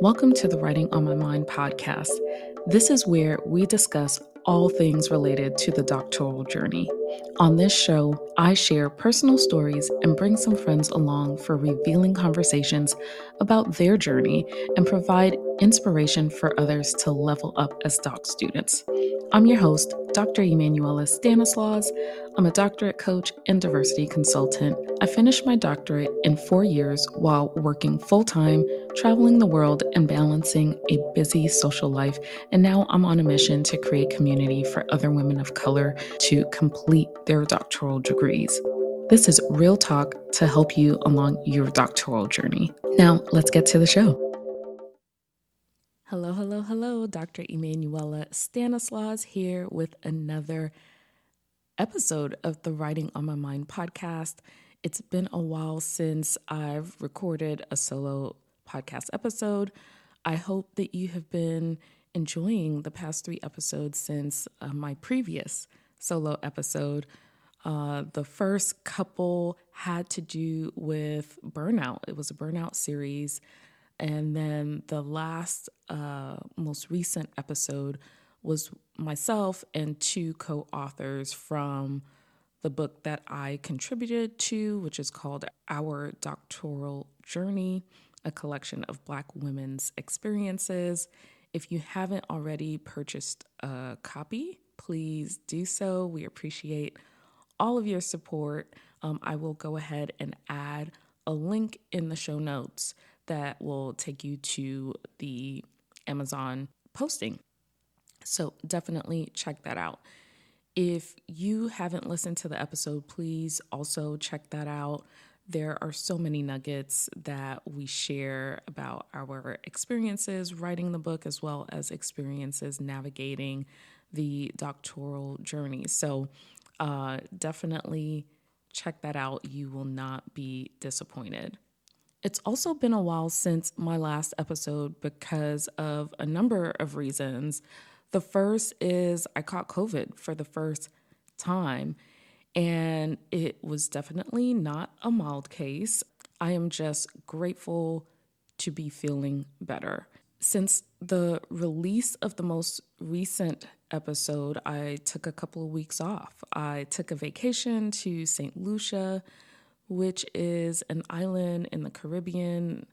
Welcome to the Writing on My Mind podcast. This is where we discuss all things related to the doctoral journey. On this show, I share personal stories and bring some friends along for revealing conversations about their journey and provide inspiration for others to level up as doc students. I'm your host, Dr. Emmanuela Stanislaus. I'm a doctorate coach and diversity consultant. I finished my doctorate in four years while working full time, traveling the world, and balancing a busy social life. And now I'm on a mission to create community for other women of color to complete their doctoral degrees. This is real talk to help you along your doctoral journey. Now, let's get to the show. Hello, hello, hello. Dr. Emmanuela Stanislaus here with another episode of the Writing on My Mind podcast. It's been a while since I've recorded a solo podcast episode. I hope that you have been enjoying the past three episodes since uh, my previous solo episode. Uh, the first couple had to do with burnout, it was a burnout series. And then the last, uh, most recent episode was myself and two co authors from the book that I contributed to, which is called Our Doctoral Journey, a collection of Black women's experiences. If you haven't already purchased a copy, please do so. We appreciate all of your support. Um, I will go ahead and add a link in the show notes that will take you to the Amazon posting. So definitely check that out. If you haven't listened to the episode, please also check that out. There are so many nuggets that we share about our experiences writing the book, as well as experiences navigating the doctoral journey. So, uh, definitely check that out. You will not be disappointed. It's also been a while since my last episode because of a number of reasons. The first is I caught COVID for the first time, and it was definitely not a mild case. I am just grateful to be feeling better. Since the release of the most recent episode, I took a couple of weeks off. I took a vacation to St. Lucia which is an island in the Caribbean.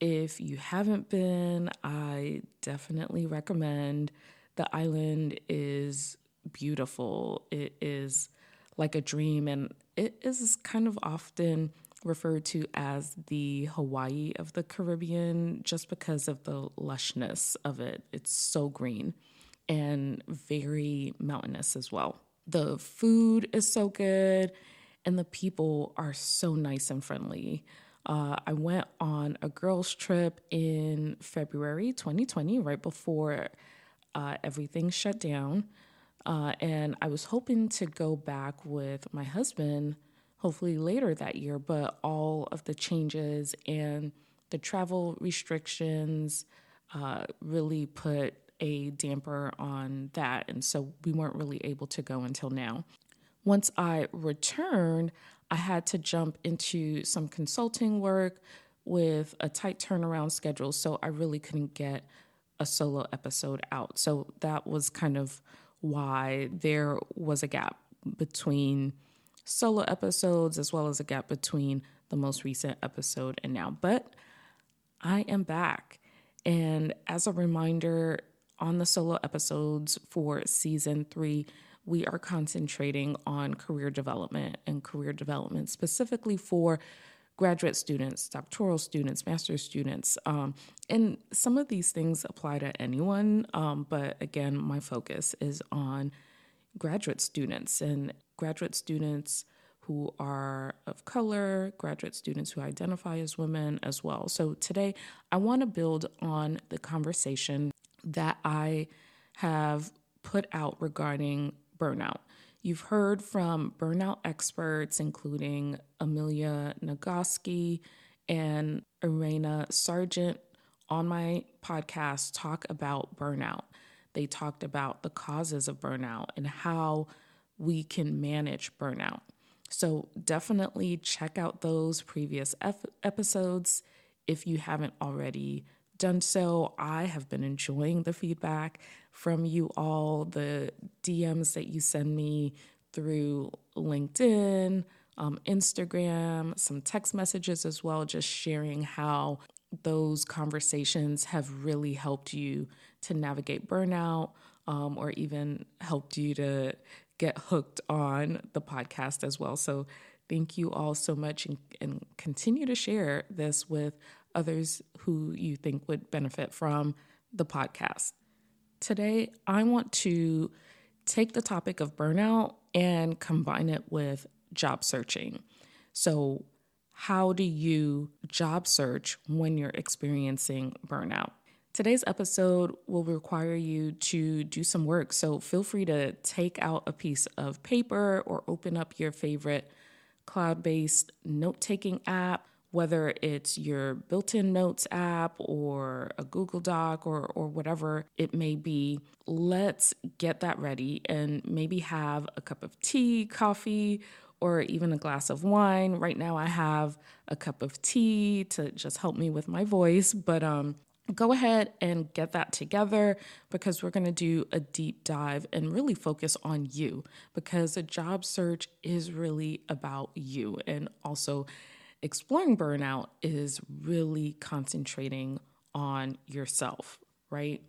If you haven't been, I definitely recommend. The island is beautiful. It is like a dream, and it is kind of often referred to as the Hawaii of the Caribbean just because of the lushness of it. It's so green and very mountainous as well. The food is so good and the people are so nice and friendly. Uh, I went on a girls' trip in February 2020, right before uh, everything shut down. Uh, and I was hoping to go back with my husband, hopefully later that year, but all of the changes and the travel restrictions uh, really put a damper on that. And so we weren't really able to go until now. Once I returned, I had to jump into some consulting work with a tight turnaround schedule, so I really couldn't get a solo episode out. So that was kind of why there was a gap between solo episodes as well as a gap between the most recent episode and now. But I am back. And as a reminder, on the solo episodes for season three, we are concentrating on career development and career development specifically for graduate students, doctoral students, master's students. Um, and some of these things apply to anyone, um, but again, my focus is on graduate students and graduate students who are of color, graduate students who identify as women as well. So today, I want to build on the conversation that I have put out regarding burnout. You've heard from burnout experts, including Amelia Nagoski and Irena Sargent on my podcast, talk about burnout. They talked about the causes of burnout and how we can manage burnout. So definitely check out those previous episodes if you haven't already done so. I have been enjoying the feedback from you all, the DMs that you send me through LinkedIn, um, Instagram, some text messages as well, just sharing how those conversations have really helped you to navigate burnout um, or even helped you to get hooked on the podcast as well. So, thank you all so much and, and continue to share this with others who you think would benefit from the podcast. Today, I want to take the topic of burnout and combine it with job searching. So, how do you job search when you're experiencing burnout? Today's episode will require you to do some work, so feel free to take out a piece of paper or open up your favorite cloud based note taking app, whether it's your built in notes app or a Google Doc or, or whatever it may be. Let's get that ready and maybe have a cup of tea, coffee, or even a glass of wine. Right now, I have a cup of tea to just help me with my voice, but um, go ahead and get that together because we're going to do a deep dive and really focus on you because a job search is really about you and also exploring burnout is really concentrating on yourself, right?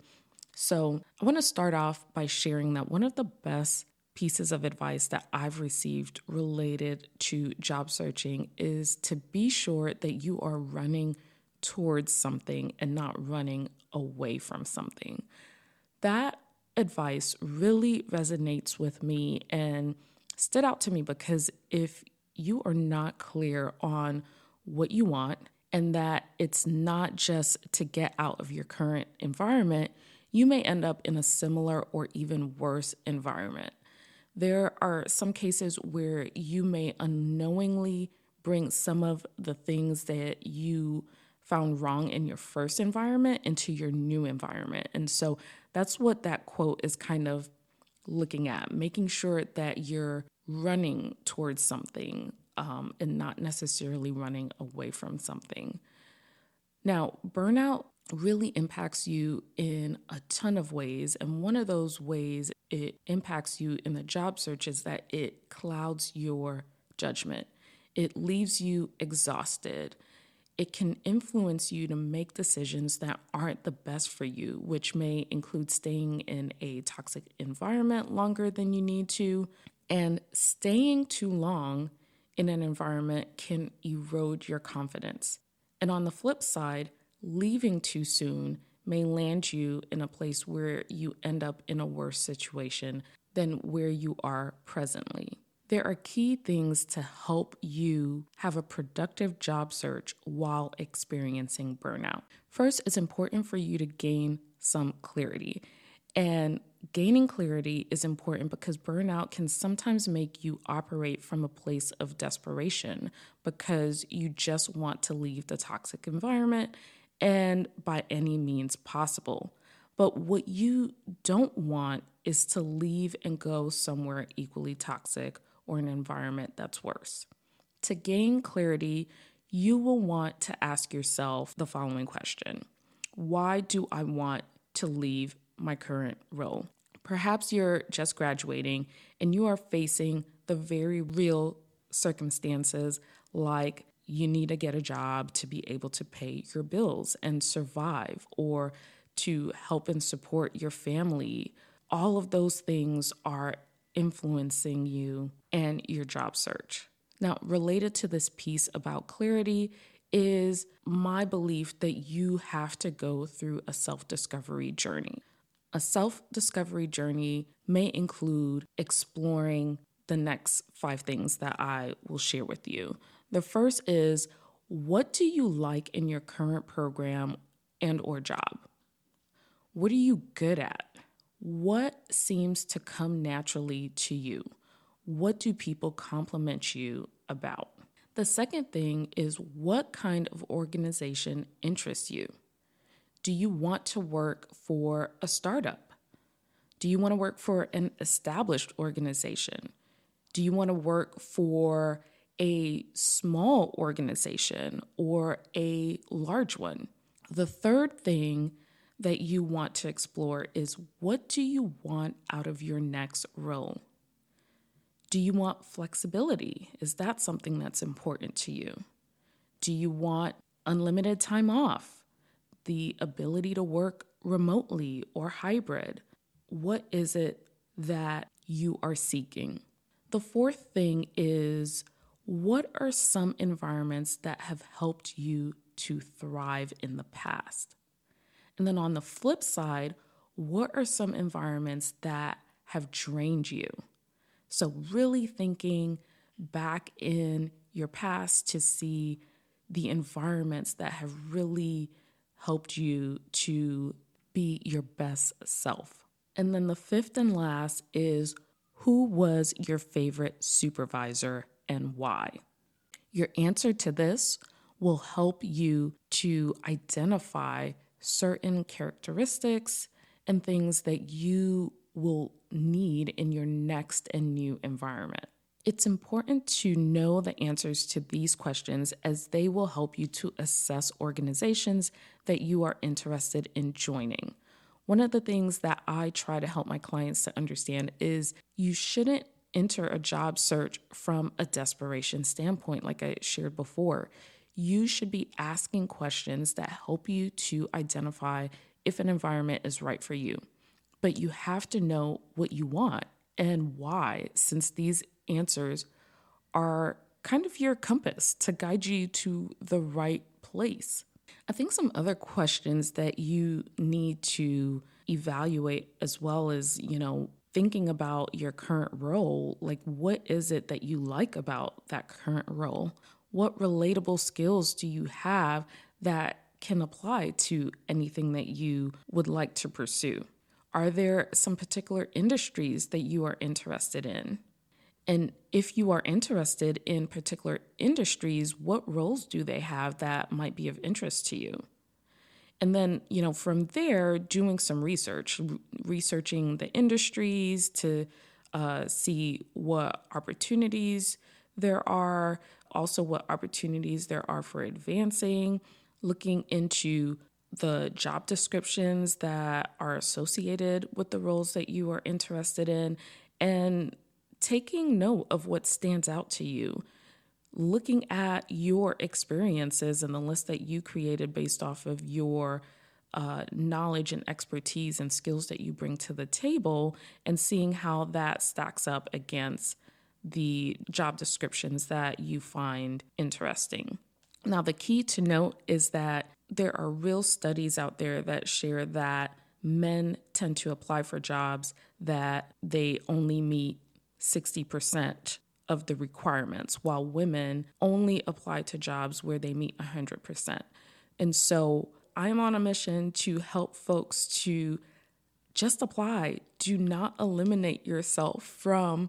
So, I want to start off by sharing that one of the best pieces of advice that I've received related to job searching is to be sure that you are running towards something and not running away from something. That advice really resonates with me and stood out to me because if you are not clear on what you want and that it's not just to get out of your current environment, you may end up in a similar or even worse environment. There are some cases where you may unknowingly bring some of the things that you found wrong in your first environment into your new environment. And so that's what that quote is kind of looking at, making sure that you're running towards something um, and not necessarily running away from something. Now, burnout really impacts you in a ton of ways. And one of those ways it impacts you in the job search is that it clouds your judgment, it leaves you exhausted it can influence you to make decisions that aren't the best for you, which may include staying in a toxic environment longer than you need to. And staying too long in an environment can erode your confidence. And on the flip side, leaving too soon may land you in a place where you end up in a worse situation than where you are presently. There are key things to help you have a productive job search while experiencing burnout. First, it's important for you to gain some clarity. And gaining clarity is important because burnout can sometimes make you operate from a place of desperation because you just want to leave the toxic environment and by any means possible. But what you don't want is to leave and go somewhere equally toxic or an environment that's worse. To gain clarity, you will want to ask yourself the following question Why do I want to leave my current role? Perhaps you're just graduating and you are facing the very real circumstances like you need to get a job to be able to pay your bills and survive or to help and support your family. All of those things are influencing you and your job search. Now, related to this piece about clarity is my belief that you have to go through a self discovery journey. A self discovery journey may include exploring the next five things that I will share with you. The first is what do you like in your current program and or job? What are you good at? What seems to come naturally to you? What do people compliment you about? The second thing is what kind of organization interests you? Do you want to work for a startup? Do you want to work for an established organization? Do you want to work for a small organization or a large one? The third thing that you want to explore is what do you want out of your next role? Do you want flexibility? Is that something that's important to you? Do you want unlimited time off? The ability to work remotely or hybrid? What is it that you are seeking? The fourth thing is what are some environments that have helped you to thrive in the past? And then on the flip side, what are some environments that have drained you? So, really thinking back in your past to see the environments that have really helped you to be your best self. And then the fifth and last is who was your favorite supervisor and why? Your answer to this will help you to identify certain characteristics and things that you will need in your next and new environment. It's important to know the answers to these questions as they will help you to assess organizations that you are interested in joining. One of the things that I try to help my clients to understand is you shouldn't enter a job search from a desperation standpoint, like I shared before. You should be asking questions that help you to identify if an environment is right for you. But you have to know what you want and why, since these answers are kind of your compass to guide you to the right place. I think some other questions that you need to evaluate as well as, you know, thinking about your current role, like what is it that you like about that current role? What relatable skills do you have that can apply to anything that you would like to pursue? Are there some particular industries that you are interested in? And if you are interested in particular industries, what roles do they have that might be of interest to you? And then, you know, from there, doing some research, researching the industries to uh, see what opportunities there are, also what opportunities there are for advancing, looking into the job descriptions that are associated with the roles that you are interested in, and taking note of what stands out to you, looking at your experiences and the list that you created based off of your uh, knowledge and expertise and skills that you bring to the table, and seeing how that stacks up against the job descriptions that you find interesting. Now, the key to note is that there are real studies out there that share that men tend to apply for jobs that they only meet 60% of the requirements, while women only apply to jobs where they meet 100%. And so I'm on a mission to help folks to just apply. Do not eliminate yourself from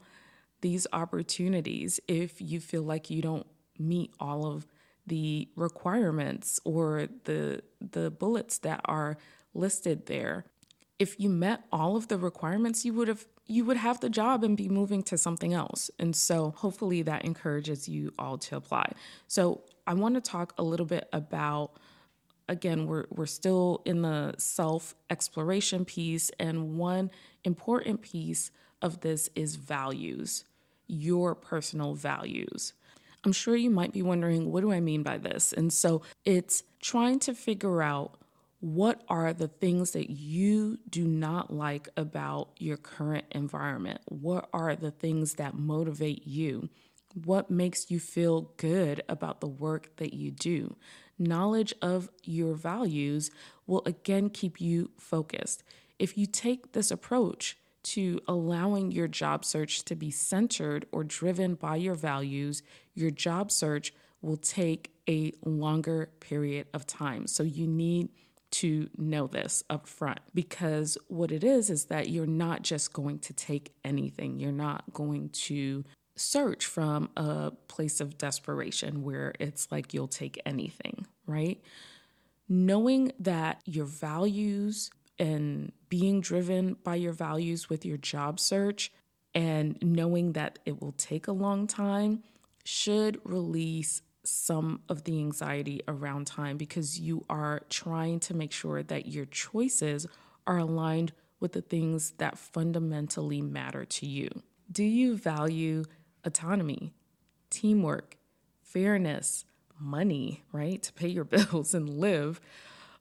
these opportunities if you feel like you don't meet all of the requirements or the the bullets that are listed there. If you met all of the requirements, you would have you would have the job and be moving to something else. And so hopefully that encourages you all to apply. So I want to talk a little bit about again we're we're still in the self exploration piece and one important piece of this is values, your personal values. I'm sure you might be wondering what do I mean by this? And so it's trying to figure out what are the things that you do not like about your current environment? What are the things that motivate you? What makes you feel good about the work that you do? Knowledge of your values will again keep you focused. If you take this approach to allowing your job search to be centered or driven by your values, your job search will take a longer period of time. So you need to know this up front because what it is is that you're not just going to take anything. You're not going to search from a place of desperation where it's like you'll take anything, right? Knowing that your values and being driven by your values with your job search and knowing that it will take a long time should release some of the anxiety around time because you are trying to make sure that your choices are aligned with the things that fundamentally matter to you. Do you value autonomy, teamwork, fairness, money, right, to pay your bills and live?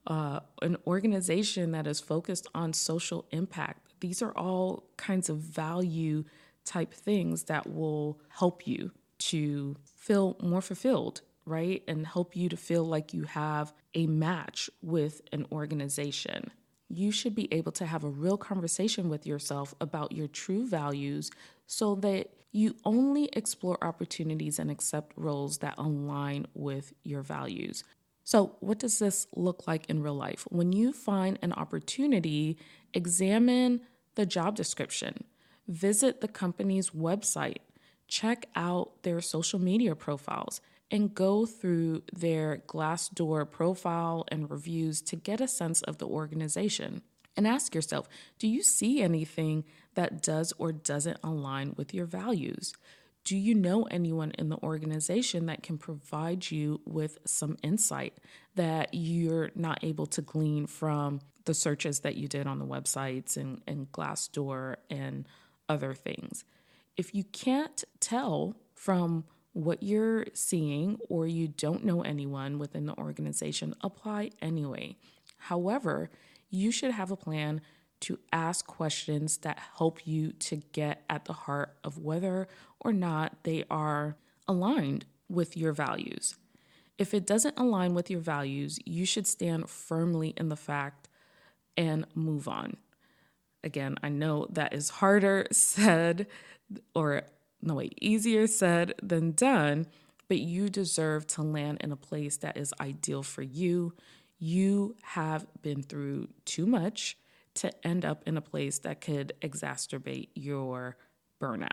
Uh, an organization that is focused on social impact. These are all kinds of value type things that will help you to feel more fulfilled, right? And help you to feel like you have a match with an organization. You should be able to have a real conversation with yourself about your true values so that you only explore opportunities and accept roles that align with your values. So, what does this look like in real life? When you find an opportunity, examine the job description, visit the company's website, check out their social media profiles, and go through their Glassdoor profile and reviews to get a sense of the organization. And ask yourself do you see anything that does or doesn't align with your values? Do you know anyone in the organization that can provide you with some insight that you're not able to glean from the searches that you did on the websites and, and Glassdoor and other things? If you can't tell from what you're seeing or you don't know anyone within the organization, apply anyway. However, you should have a plan to ask questions that help you to get at the heart of whether or not they are aligned with your values. If it doesn't align with your values, you should stand firmly in the fact and move on. Again, I know that is harder said or no way, easier said than done, but you deserve to land in a place that is ideal for you. You have been through too much to end up in a place that could exacerbate your burnout.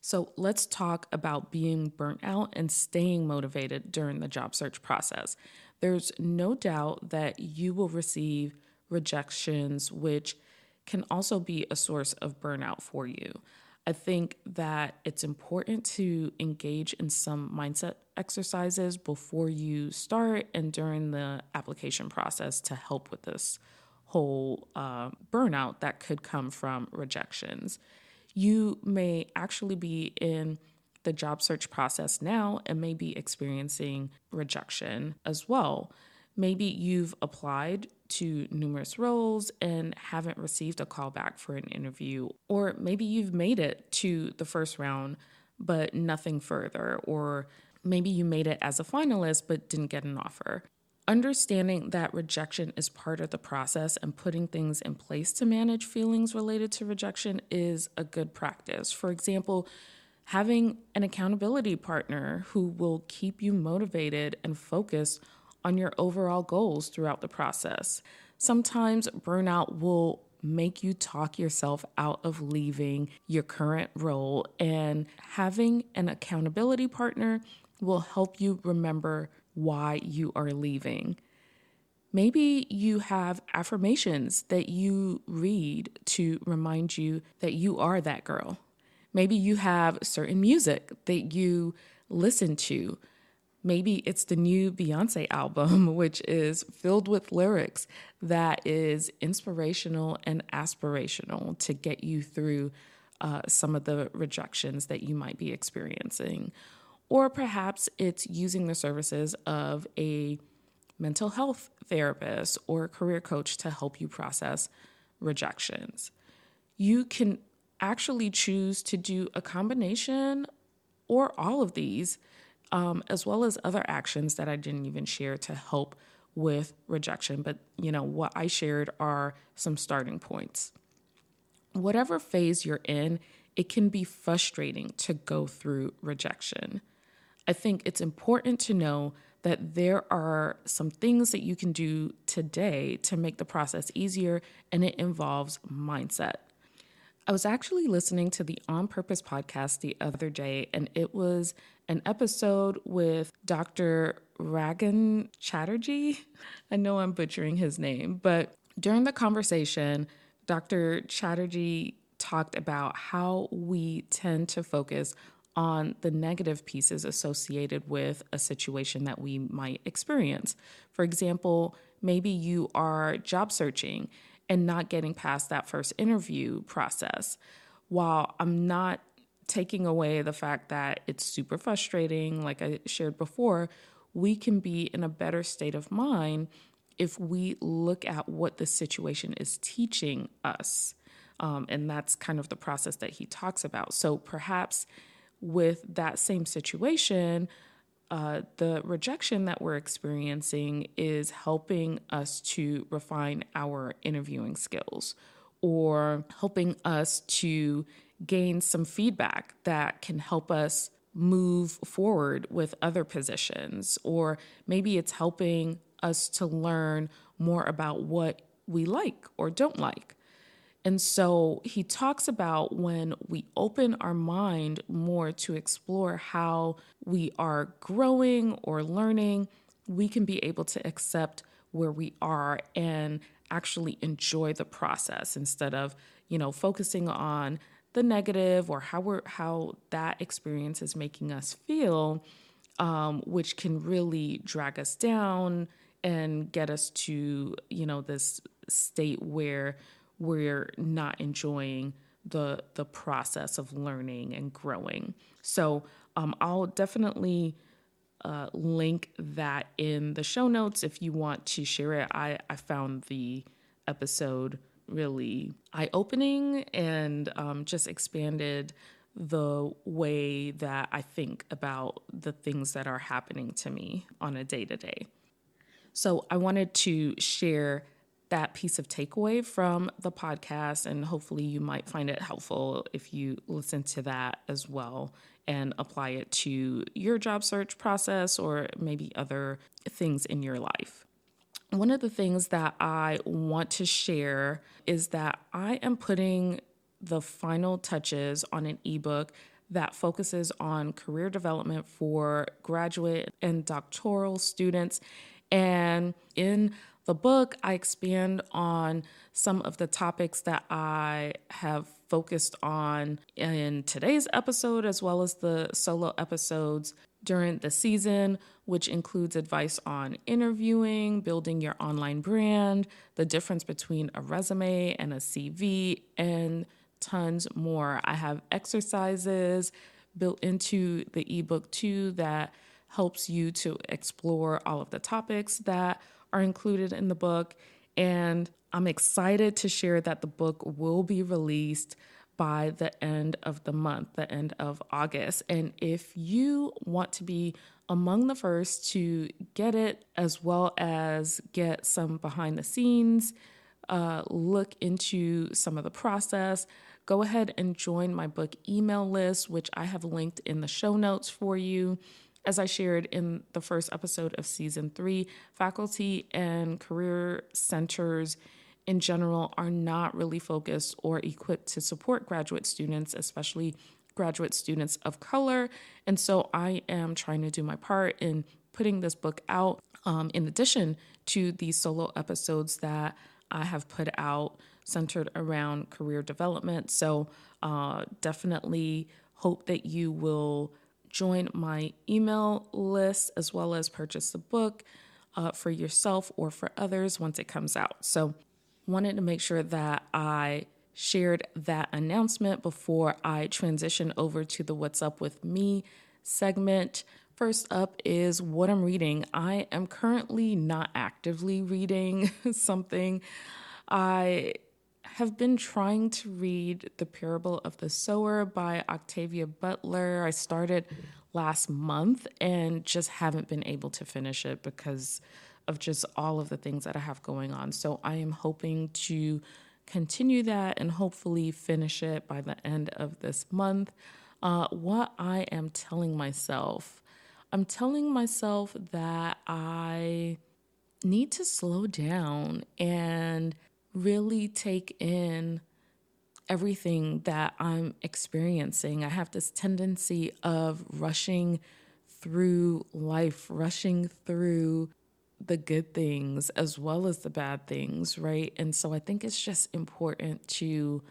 So, let's talk about being burnt out and staying motivated during the job search process. There's no doubt that you will receive rejections, which can also be a source of burnout for you. I think that it's important to engage in some mindset exercises before you start and during the application process to help with this whole uh, burnout that could come from rejections. You may actually be in the job search process now and may be experiencing rejection as well. Maybe you've applied to numerous roles and haven't received a call back for an interview, or maybe you've made it to the first round but nothing further, or maybe you made it as a finalist but didn't get an offer. Understanding that rejection is part of the process and putting things in place to manage feelings related to rejection is a good practice. For example, having an accountability partner who will keep you motivated and focused on your overall goals throughout the process. Sometimes burnout will make you talk yourself out of leaving your current role, and having an accountability partner will help you remember why you are leaving. Maybe you have affirmations that you read to remind you that you are that girl. Maybe you have certain music that you listen to Maybe it's the new Beyonce album, which is filled with lyrics that is inspirational and aspirational to get you through uh, some of the rejections that you might be experiencing. Or perhaps it's using the services of a mental health therapist or career coach to help you process rejections. You can actually choose to do a combination or all of these um, as well as other actions that I didn't even share to help with rejection. But, you know, what I shared are some starting points. Whatever phase you're in, it can be frustrating to go through rejection. I think it's important to know that there are some things that you can do today to make the process easier, and it involves mindset. I was actually listening to the On Purpose podcast the other day, and it was an episode with Dr. Ragan Chatterjee. I know I'm butchering his name, but during the conversation, Dr. Chatterjee talked about how we tend to focus on the negative pieces associated with a situation that we might experience. For example, maybe you are job searching and not getting past that first interview process. While I'm not taking away the fact that it's super frustrating, like I shared before, we can be in a better state of mind if we look at what the situation is teaching us. Um, and that's kind of the process that he talks about. So perhaps with that same situation, uh, the rejection that we're experiencing is helping us to refine our interviewing skills or helping us to gain some feedback that can help us move forward with other positions, or maybe it's helping us to learn more about what we like or don't like. And so he talks about when we open our mind more to explore how we are growing or learning, we can be able to accept where we are and actually enjoy the process instead of, you know, focusing on the negative or how we're how that experience is making us feel, um, which can really drag us down and get us to you know this state where we're not enjoying the the process of learning and growing. So um, I'll definitely uh, link that in the show notes if you want to share it. I, I found the episode really eye opening and um, just expanded the way that I think about the things that are happening to me on a day to day. So I wanted to share that piece of takeaway from the podcast, and hopefully you might find it helpful if you listen to that as well and apply it to your job search process or maybe other things in your life. One of the things that I want to share is that I am putting the final touches on an ebook that focuses on career development for graduate and doctoral students. And in the book, I expand on some of the topics that I have focused on in today's episode, as well as the solo episodes during the season, which includes advice on interviewing, building your online brand, the difference between a resume and a CV, and tons more. I have exercises built into the ebook too that helps you to explore all of the topics that are included in the book. And I'm excited to share that the book will be released by the end of the month, the end of August. And if you want to be among the first to get it, as well as get some behind the scenes, uh, look into some of the process, go ahead and join my book email list, which I have linked in the show notes for you. As I shared in the first episode of season three, faculty and career centers in general are not really focused or equipped to support graduate students, especially graduate students of color. And so I am trying to do my part in putting this book out, um, in addition to the solo episodes that I have put out centered around career development. So uh, definitely hope that you will join my email list as well as purchase the book uh, for yourself or for others once it comes out. So wanted to make sure that I shared that announcement before I transition over to the What's Up with Me segment. First up is what I'm reading. I am currently not actively reading something. I have been trying to read The Parable of the Sower by Octavia Butler. I started last month and just haven't been able to finish it because of just all of the things that I have going on. So I am hoping to continue that and hopefully finish it by the end of this month. Uh, what I am telling myself, I'm telling myself that I need to slow down and really take in everything that I'm experiencing. I have this tendency of rushing through life, rushing through the good things as well as the bad things, right? And so I think it's just important to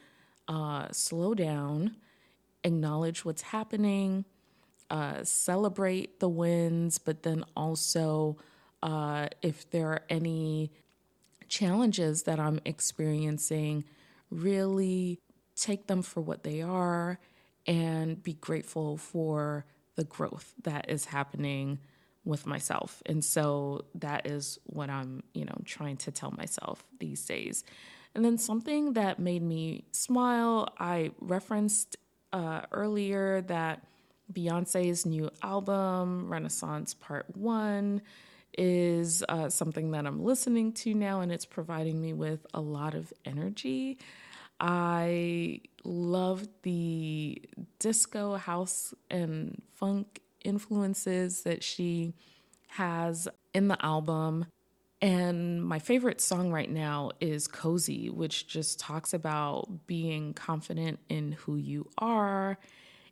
uh, slow down, acknowledge what's happening, uh, celebrate the wins, but then also uh, if there are any challenges that I'm experiencing, really take them for what they are and be grateful for the growth that is happening with myself. And so that is what I'm, you know, trying to tell myself these days. And then something that made me smile, I referenced uh, earlier that Beyonce's new album, Renaissance Part One, is uh, something that I'm listening to now, and it's providing me with a lot of energy. I love the disco, house, and funk influences that she has in the album. And my favorite song right now is Cozy, which just talks about being confident in who you are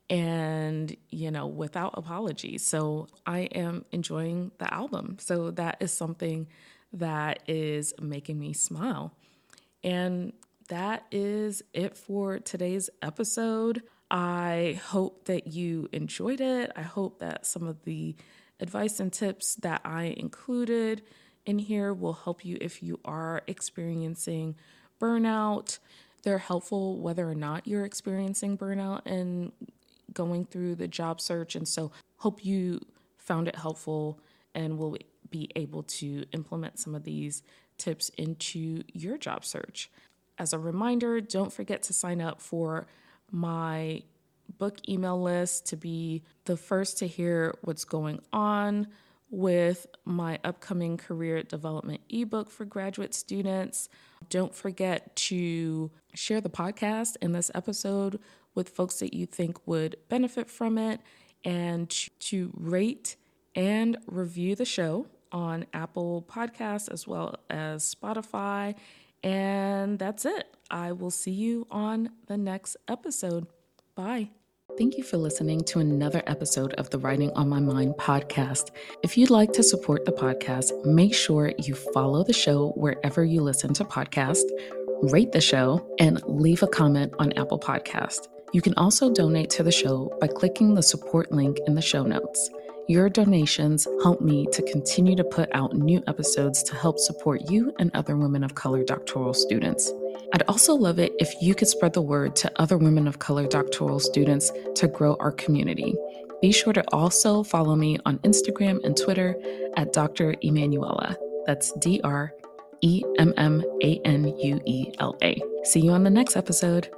and, you know, without apology. So I am enjoying the album. So that is something that is making me smile. And that is it for today's episode. I hope that you enjoyed it. I hope that some of the advice and tips that I included in here will help you if you are experiencing burnout. They're helpful whether or not you're experiencing burnout and going through the job search. And so, hope you found it helpful and will be able to implement some of these tips into your job search. As a reminder, don't forget to sign up for my book email list to be the first to hear what's going on with my upcoming career development ebook for graduate students. Don't forget to share the podcast in this episode with folks that you think would benefit from it and to rate and review the show on Apple Podcasts as well as Spotify. And that's it. I will see you on the next episode. Bye. Thank you for listening to another episode of the Writing on My Mind podcast. If you'd like to support the podcast, make sure you follow the show wherever you listen to podcasts, rate the show, and leave a comment on Apple Podcast. You can also donate to the show by clicking the support link in the show notes. Your donations help me to continue to put out new episodes to help support you and other women of color doctoral students. I'd also love it if you could spread the word to other women of color doctoral students to grow our community. Be sure to also follow me on Instagram and Twitter at Dr. Emmanuela. That's D R E M M A N U E L A. See you on the next episode.